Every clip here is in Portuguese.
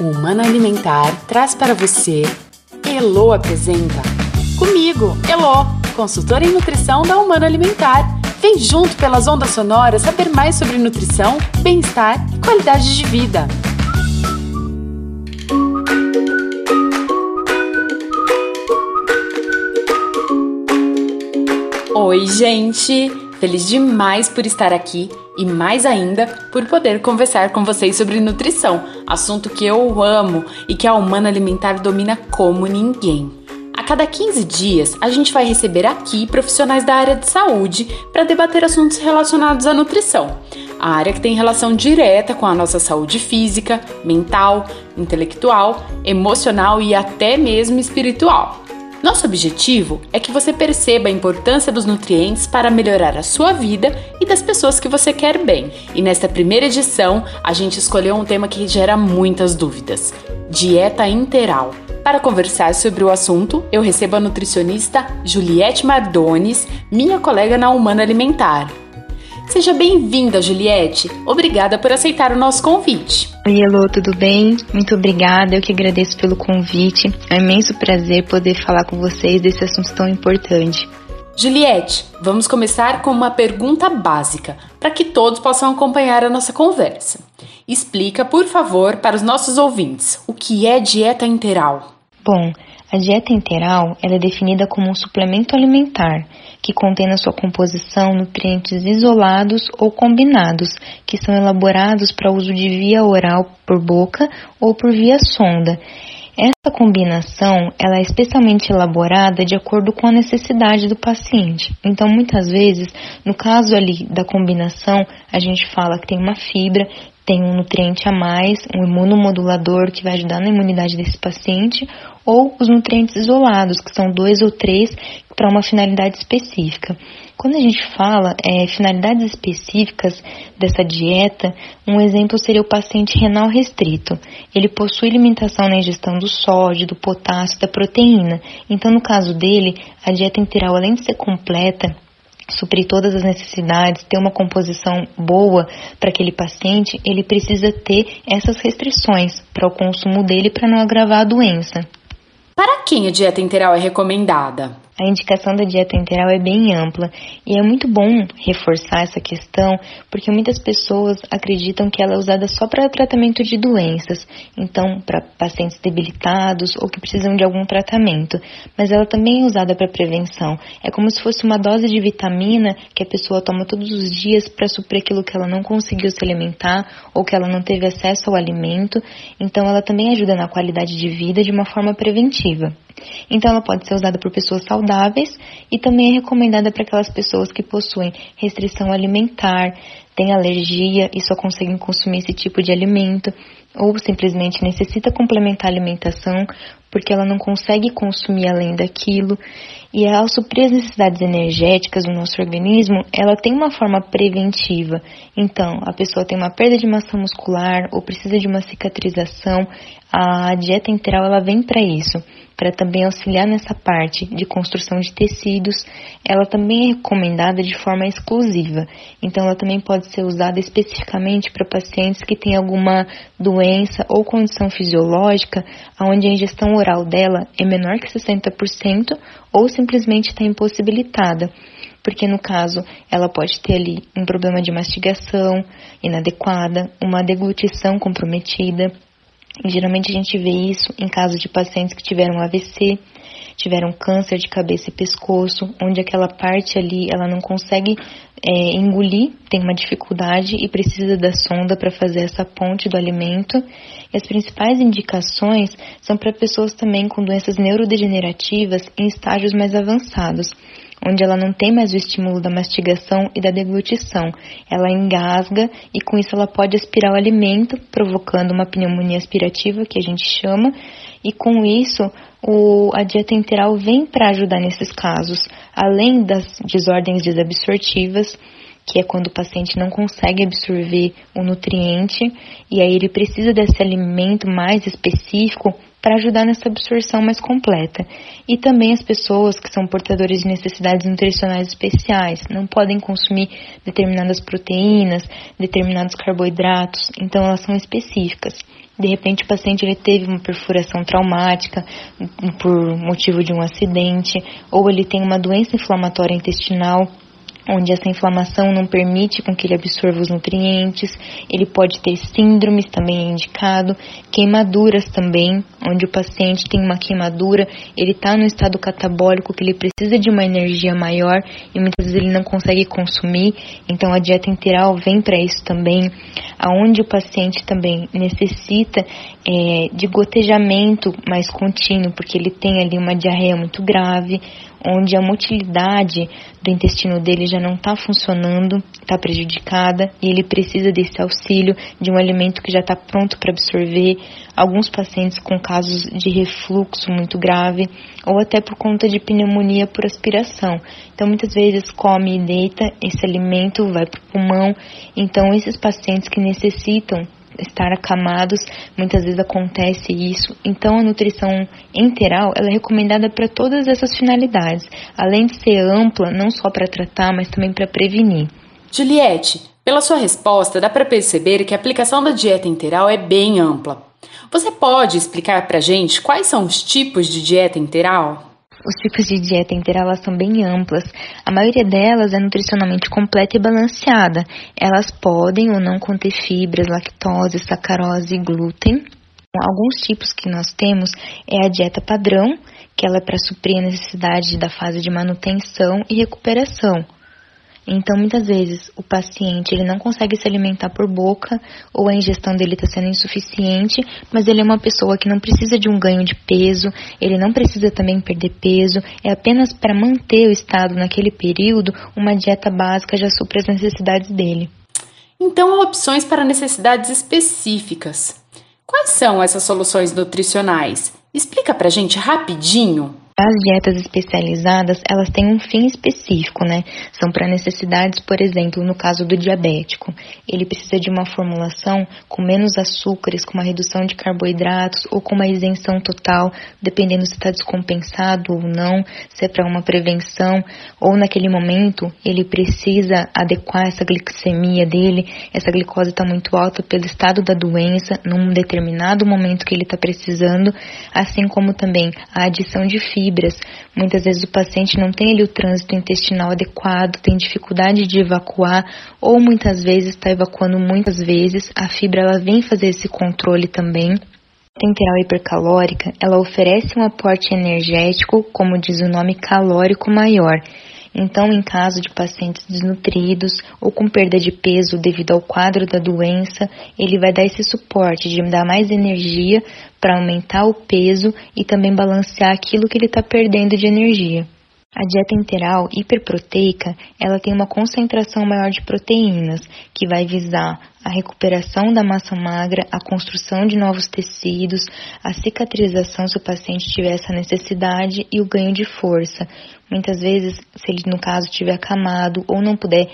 O Humano Alimentar traz para você Elo apresenta Comigo, Elo, consultora em nutrição da Humano Alimentar. Vem junto pelas ondas sonoras saber mais sobre nutrição, bem-estar e qualidade de vida. Oi, gente! Feliz demais por estar aqui e mais ainda por poder conversar com vocês sobre nutrição, assunto que eu amo e que a Humana Alimentar domina como ninguém. A cada 15 dias, a gente vai receber aqui profissionais da área de saúde para debater assuntos relacionados à nutrição, a área que tem relação direta com a nossa saúde física, mental, intelectual, emocional e até mesmo espiritual. Nosso objetivo é que você perceba a importância dos nutrientes para melhorar a sua vida e das pessoas que você quer bem. E nesta primeira edição, a gente escolheu um tema que gera muitas dúvidas: dieta interal. Para conversar sobre o assunto, eu recebo a nutricionista Juliette Mardones, minha colega na Humana Alimentar. Seja bem-vinda, Juliette. Obrigada por aceitar o nosso convite. Oi, Elô, tudo bem? Muito obrigada, eu que agradeço pelo convite. É um imenso prazer poder falar com vocês desse assunto tão importante. Juliette, vamos começar com uma pergunta básica, para que todos possam acompanhar a nossa conversa. Explica, por favor, para os nossos ouvintes, o que é dieta integral. Bom, a dieta integral é definida como um suplemento alimentar que contém na sua composição nutrientes isolados ou combinados, que são elaborados para uso de via oral por boca ou por via sonda. Essa combinação ela é especialmente elaborada de acordo com a necessidade do paciente. Então, muitas vezes, no caso ali da combinação, a gente fala que tem uma fibra, tem um nutriente a mais, um imunomodulador que vai ajudar na imunidade desse paciente, ou os nutrientes isolados, que são dois ou três para uma finalidade específica. Quando a gente fala é, finalidades específicas dessa dieta, um exemplo seria o paciente renal restrito. Ele possui limitação na ingestão do sódio, do potássio, da proteína. Então, no caso dele, a dieta integral, além de ser completa, suprir todas as necessidades, ter uma composição boa para aquele paciente, ele precisa ter essas restrições para o consumo dele para não agravar a doença. Para quem a dieta integral é recomendada? A indicação da dieta integral é bem ampla e é muito bom reforçar essa questão porque muitas pessoas acreditam que ela é usada só para tratamento de doenças, então para pacientes debilitados ou que precisam de algum tratamento, mas ela também é usada para prevenção. É como se fosse uma dose de vitamina que a pessoa toma todos os dias para suprir aquilo que ela não conseguiu se alimentar ou que ela não teve acesso ao alimento, então ela também ajuda na qualidade de vida de uma forma preventiva. Então, ela pode ser usada por pessoas saudáveis e também é recomendada para aquelas pessoas que possuem restrição alimentar, têm alergia e só conseguem consumir esse tipo de alimento, ou simplesmente necessita complementar a alimentação porque ela não consegue consumir além daquilo. E ao suprir as necessidades energéticas do nosso organismo, ela tem uma forma preventiva. Então, a pessoa tem uma perda de massa muscular ou precisa de uma cicatrização, a dieta integral ela vem para isso para também auxiliar nessa parte de construção de tecidos. Ela também é recomendada de forma exclusiva, então ela também pode ser usada especificamente para pacientes que têm alguma doença ou condição fisiológica onde a ingestão oral dela é menor que 60% ou simplesmente está impossibilitada. Porque no caso ela pode ter ali um problema de mastigação inadequada, uma deglutição comprometida, geralmente a gente vê isso em casos de pacientes que tiveram AVC, tiveram câncer de cabeça e pescoço, onde aquela parte ali ela não consegue é, engolir, tem uma dificuldade e precisa da sonda para fazer essa ponte do alimento. E as principais indicações são para pessoas também com doenças neurodegenerativas em estágios mais avançados onde ela não tem mais o estímulo da mastigação e da deglutição. Ela engasga e com isso ela pode aspirar o alimento, provocando uma pneumonia aspirativa, que a gente chama, e com isso o, a dieta integral vem para ajudar nesses casos, além das desordens desabsortivas, que é quando o paciente não consegue absorver o nutriente e aí ele precisa desse alimento mais específico para ajudar nessa absorção mais completa. E também as pessoas que são portadores de necessidades nutricionais especiais não podem consumir determinadas proteínas, determinados carboidratos, então elas são específicas. De repente o paciente ele teve uma perfuração traumática por motivo de um acidente, ou ele tem uma doença inflamatória intestinal onde essa inflamação não permite com que ele absorva os nutrientes. Ele pode ter síndromes, também é indicado, queimaduras também, onde o paciente tem uma queimadura, ele está no estado catabólico que ele precisa de uma energia maior e muitas vezes ele não consegue consumir. Então a dieta integral vem para isso também, aonde o paciente também necessita é, de gotejamento mais contínuo, porque ele tem ali uma diarreia muito grave onde a motilidade do intestino dele já não está funcionando, está prejudicada e ele precisa desse auxílio de um alimento que já está pronto para absorver. Alguns pacientes com casos de refluxo muito grave ou até por conta de pneumonia por aspiração. Então, muitas vezes come e deita, esse alimento vai para o pulmão. Então, esses pacientes que necessitam estar acamados, muitas vezes acontece isso. Então a nutrição enteral ela é recomendada para todas essas finalidades, além de ser ampla não só para tratar, mas também para prevenir. Juliette, pela sua resposta dá para perceber que a aplicação da dieta integral é bem ampla. Você pode explicar para gente quais são os tipos de dieta integral? Os tipos de dieta integral elas são bem amplas. A maioria delas é nutricionalmente completa e balanceada. Elas podem ou não conter fibras, lactose, sacarose e glúten. Alguns tipos que nós temos é a dieta padrão, que ela é para suprir a necessidade da fase de manutenção e recuperação. Então, muitas vezes, o paciente ele não consegue se alimentar por boca ou a ingestão dele está sendo insuficiente, mas ele é uma pessoa que não precisa de um ganho de peso, ele não precisa também perder peso, é apenas para manter o estado naquele período, uma dieta básica já supre as necessidades dele. Então, há opções para necessidades específicas. Quais são essas soluções nutricionais? Explica pra gente rapidinho. As dietas especializadas, elas têm um fim específico, né? São para necessidades, por exemplo, no caso do diabético, ele precisa de uma formulação com menos açúcares, com uma redução de carboidratos ou com uma isenção total, dependendo se está descompensado ou não, se é para uma prevenção. Ou naquele momento ele precisa adequar essa glicemia dele, essa glicose está muito alta pelo estado da doença, num determinado momento que ele está precisando, assim como também a adição de fibra fibras. Muitas vezes o paciente não tem ali o trânsito intestinal adequado, tem dificuldade de evacuar ou muitas vezes está evacuando muitas vezes. A fibra ela vem fazer esse controle também. A enteral hipercalórica, ela oferece um aporte energético, como diz o nome, calórico maior. Então, em caso de pacientes desnutridos ou com perda de peso devido ao quadro da doença, ele vai dar esse suporte de dar mais energia para aumentar o peso e também balancear aquilo que ele está perdendo de energia. A dieta integral hiperproteica, ela tem uma concentração maior de proteínas, que vai visar a recuperação da massa magra, a construção de novos tecidos, a cicatrização se o paciente tiver essa necessidade e o ganho de força. Muitas vezes, se ele no caso tiver acamado ou não puder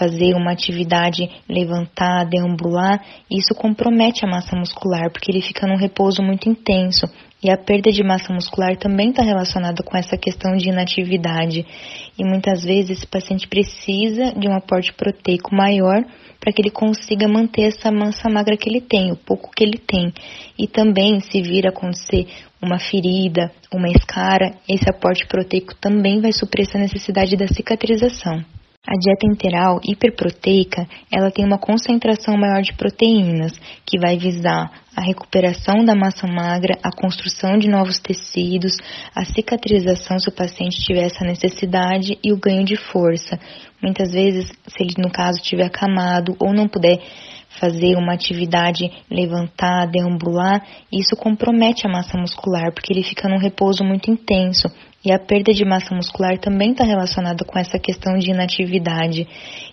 fazer uma atividade, levantar, deambular, isso compromete a massa muscular, porque ele fica num repouso muito intenso. E a perda de massa muscular também está relacionada com essa questão de inatividade. E muitas vezes esse paciente precisa de um aporte proteico maior para que ele consiga manter essa massa magra que ele tem, o pouco que ele tem. E também, se vir acontecer uma ferida, uma escara, esse aporte proteico também vai suprir essa necessidade da cicatrização. A dieta integral hiperproteica, ela tem uma concentração maior de proteínas, que vai visar a recuperação da massa magra, a construção de novos tecidos, a cicatrização se o paciente tiver essa necessidade e o ganho de força. Muitas vezes, se ele no caso tiver acamado ou não puder fazer uma atividade, levantar, deambular, isso compromete a massa muscular, porque ele fica num repouso muito intenso. E a perda de massa muscular também está relacionada com essa questão de inatividade.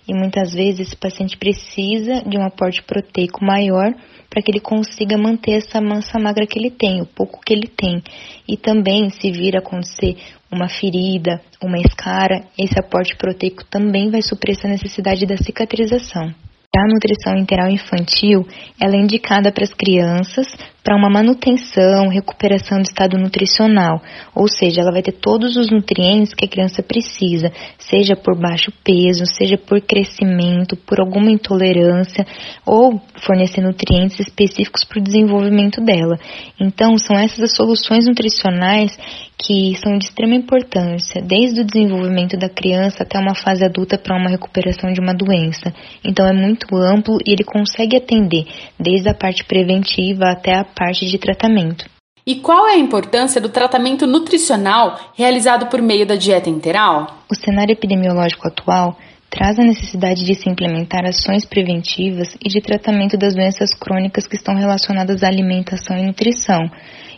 E muitas vezes esse paciente precisa de um aporte proteico maior para que ele consiga manter essa massa magra que ele tem, o pouco que ele tem. E também, se vir acontecer uma ferida, uma escara, esse aporte proteico também vai suprir essa necessidade da cicatrização. A nutrição integral infantil ela é indicada para as crianças, para uma manutenção, recuperação do estado nutricional, ou seja, ela vai ter todos os nutrientes que a criança precisa, seja por baixo peso, seja por crescimento, por alguma intolerância, ou fornecer nutrientes específicos para o desenvolvimento dela. Então, são essas as soluções nutricionais que são de extrema importância, desde o desenvolvimento da criança até uma fase adulta para uma recuperação de uma doença. Então é muito amplo e ele consegue atender desde a parte preventiva até a parte de tratamento. E qual é a importância do tratamento nutricional realizado por meio da dieta interal? O cenário epidemiológico atual traz a necessidade de se implementar ações preventivas e de tratamento das doenças crônicas que estão relacionadas à alimentação e nutrição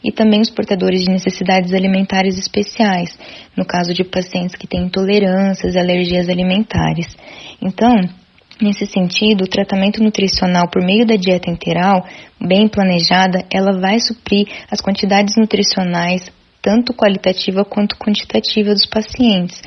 e também os portadores de necessidades alimentares especiais, no caso de pacientes que têm intolerâncias e alergias alimentares. Então, Nesse sentido, o tratamento nutricional por meio da dieta integral, bem planejada, ela vai suprir as quantidades nutricionais, tanto qualitativa quanto quantitativa dos pacientes,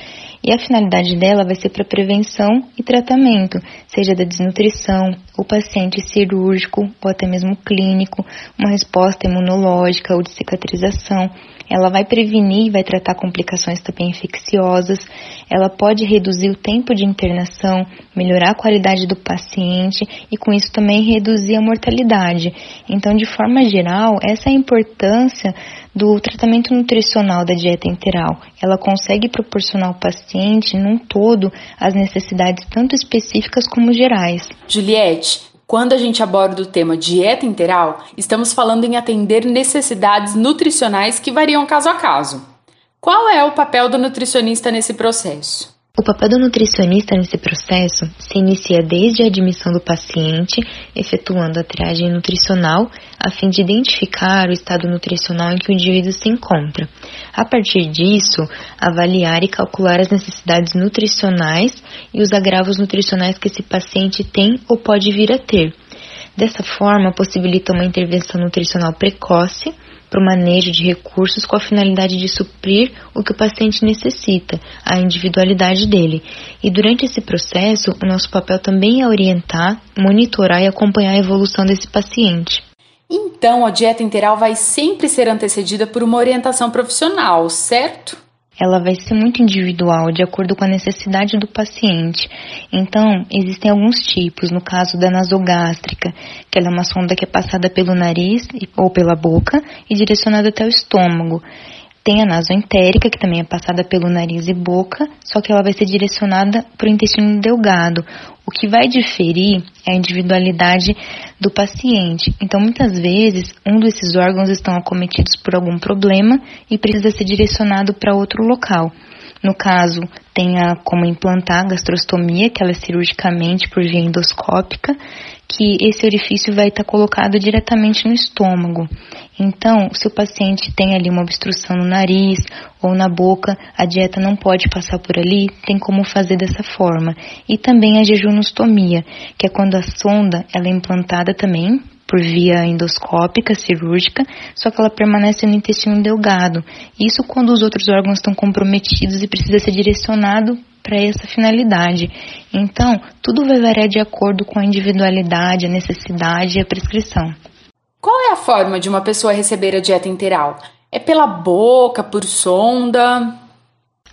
e a finalidade dela vai ser para prevenção e tratamento, seja da desnutrição, o paciente cirúrgico ou até mesmo clínico, uma resposta imunológica ou de cicatrização. Ela vai prevenir e vai tratar complicações também infecciosas. Ela pode reduzir o tempo de internação, melhorar a qualidade do paciente e com isso também reduzir a mortalidade. Então, de forma geral, essa é a importância do tratamento nutricional da dieta interal. Ela consegue proporcionar ao paciente, num todo, as necessidades tanto específicas como gerais. Juliette, quando a gente aborda o tema dieta interal, estamos falando em atender necessidades nutricionais que variam caso a caso. Qual é o papel do nutricionista nesse processo? O papel do nutricionista nesse processo se inicia desde a admissão do paciente, efetuando a triagem nutricional, a fim de identificar o estado nutricional em que o indivíduo se encontra. A partir disso, avaliar e calcular as necessidades nutricionais e os agravos nutricionais que esse paciente tem ou pode vir a ter. Dessa forma, possibilita uma intervenção nutricional precoce para o manejo de recursos com a finalidade de suprir o que o paciente necessita, a individualidade dele. E durante esse processo, o nosso papel também é orientar, monitorar e acompanhar a evolução desse paciente. Então, a dieta integral vai sempre ser antecedida por uma orientação profissional, certo? Ela vai ser muito individual, de acordo com a necessidade do paciente. Então, existem alguns tipos, no caso da nasogástrica, que ela é uma sonda que é passada pelo nariz ou pela boca e direcionada até o estômago. Tem a nasoentérica, que também é passada pelo nariz e boca, só que ela vai ser direcionada para o intestino delgado. O que vai diferir é a individualidade do paciente. Então, muitas vezes, um desses órgãos estão acometidos por algum problema e precisa ser direcionado para outro local. No caso, tem a, como implantar a gastrostomia, que ela é cirurgicamente por via endoscópica, que esse orifício vai estar colocado diretamente no estômago. Então, se o paciente tem ali uma obstrução no nariz ou na boca, a dieta não pode passar por ali, tem como fazer dessa forma. E também a jejunostomia, que é quando a sonda ela é implantada também por via endoscópica, cirúrgica, só que ela permanece no intestino delgado. Isso quando os outros órgãos estão comprometidos e precisa ser direcionado para essa finalidade. Então, tudo vai variar de acordo com a individualidade, a necessidade e a prescrição. Qual é a forma de uma pessoa receber a dieta interal? É pela boca, por sonda?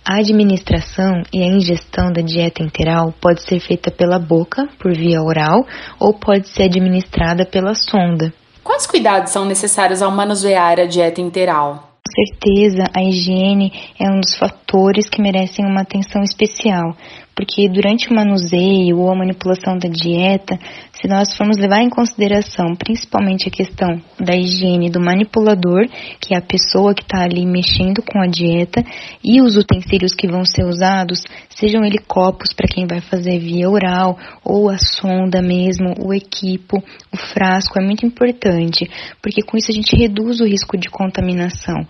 A administração e a ingestão da dieta interal pode ser feita pela boca, por via oral, ou pode ser administrada pela sonda. Quais cuidados são necessários ao manusear a dieta interal? Com certeza, a higiene é um dos fatores que merecem uma atenção especial, porque durante o manuseio ou a manipulação da dieta, se nós formos levar em consideração principalmente a questão da higiene do manipulador, que é a pessoa que está ali mexendo com a dieta, e os utensílios que vão ser usados, sejam ele copos para quem vai fazer via oral, ou a sonda mesmo, o equipo, o frasco, é muito importante, porque com isso a gente reduz o risco de contaminação.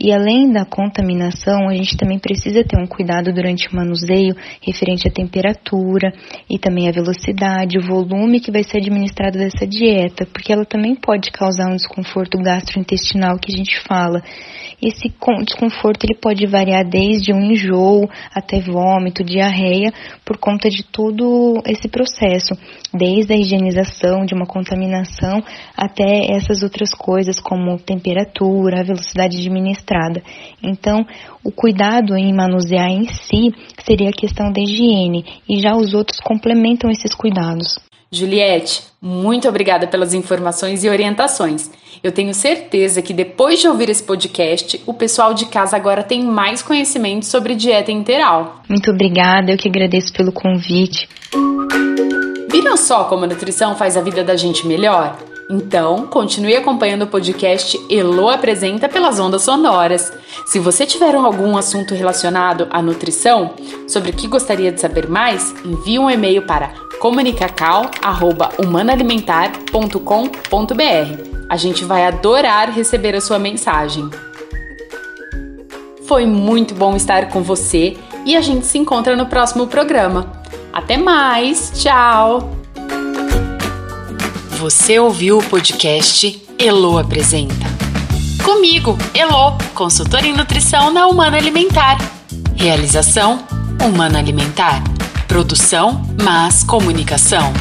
E além da contaminação, a gente também precisa ter um cuidado durante o manuseio referente à temperatura e também a velocidade, o volume que vai ser administrado dessa dieta, porque ela também pode causar um desconforto gastrointestinal que a gente fala. Esse desconforto ele pode variar desde um enjoo até vômito, diarreia, por conta de todo esse processo, desde a higienização de uma contaminação até essas outras coisas como temperatura, a velocidade administrada. Então, o cuidado em manusear em si seria a questão da higiene e já os outros complementam esses cuidados. Juliette, muito obrigada pelas informações e orientações. Eu tenho certeza que depois de ouvir esse podcast, o pessoal de casa agora tem mais conhecimento sobre dieta integral. Muito obrigada, eu que agradeço pelo convite. Viram só como a nutrição faz a vida da gente melhor? Então, continue acompanhando o podcast Elo Apresenta pelas ondas sonoras. Se você tiver algum assunto relacionado à nutrição, sobre o que gostaria de saber mais, envie um e-mail para comunicacal@humanaalimentar.com.br. A gente vai adorar receber a sua mensagem. Foi muito bom estar com você e a gente se encontra no próximo programa. Até mais, tchau! Você ouviu o podcast Elo Apresenta. Comigo, Elo, consultora em nutrição na Humana Alimentar. Realização Humana Alimentar. Produção Mas Comunicação.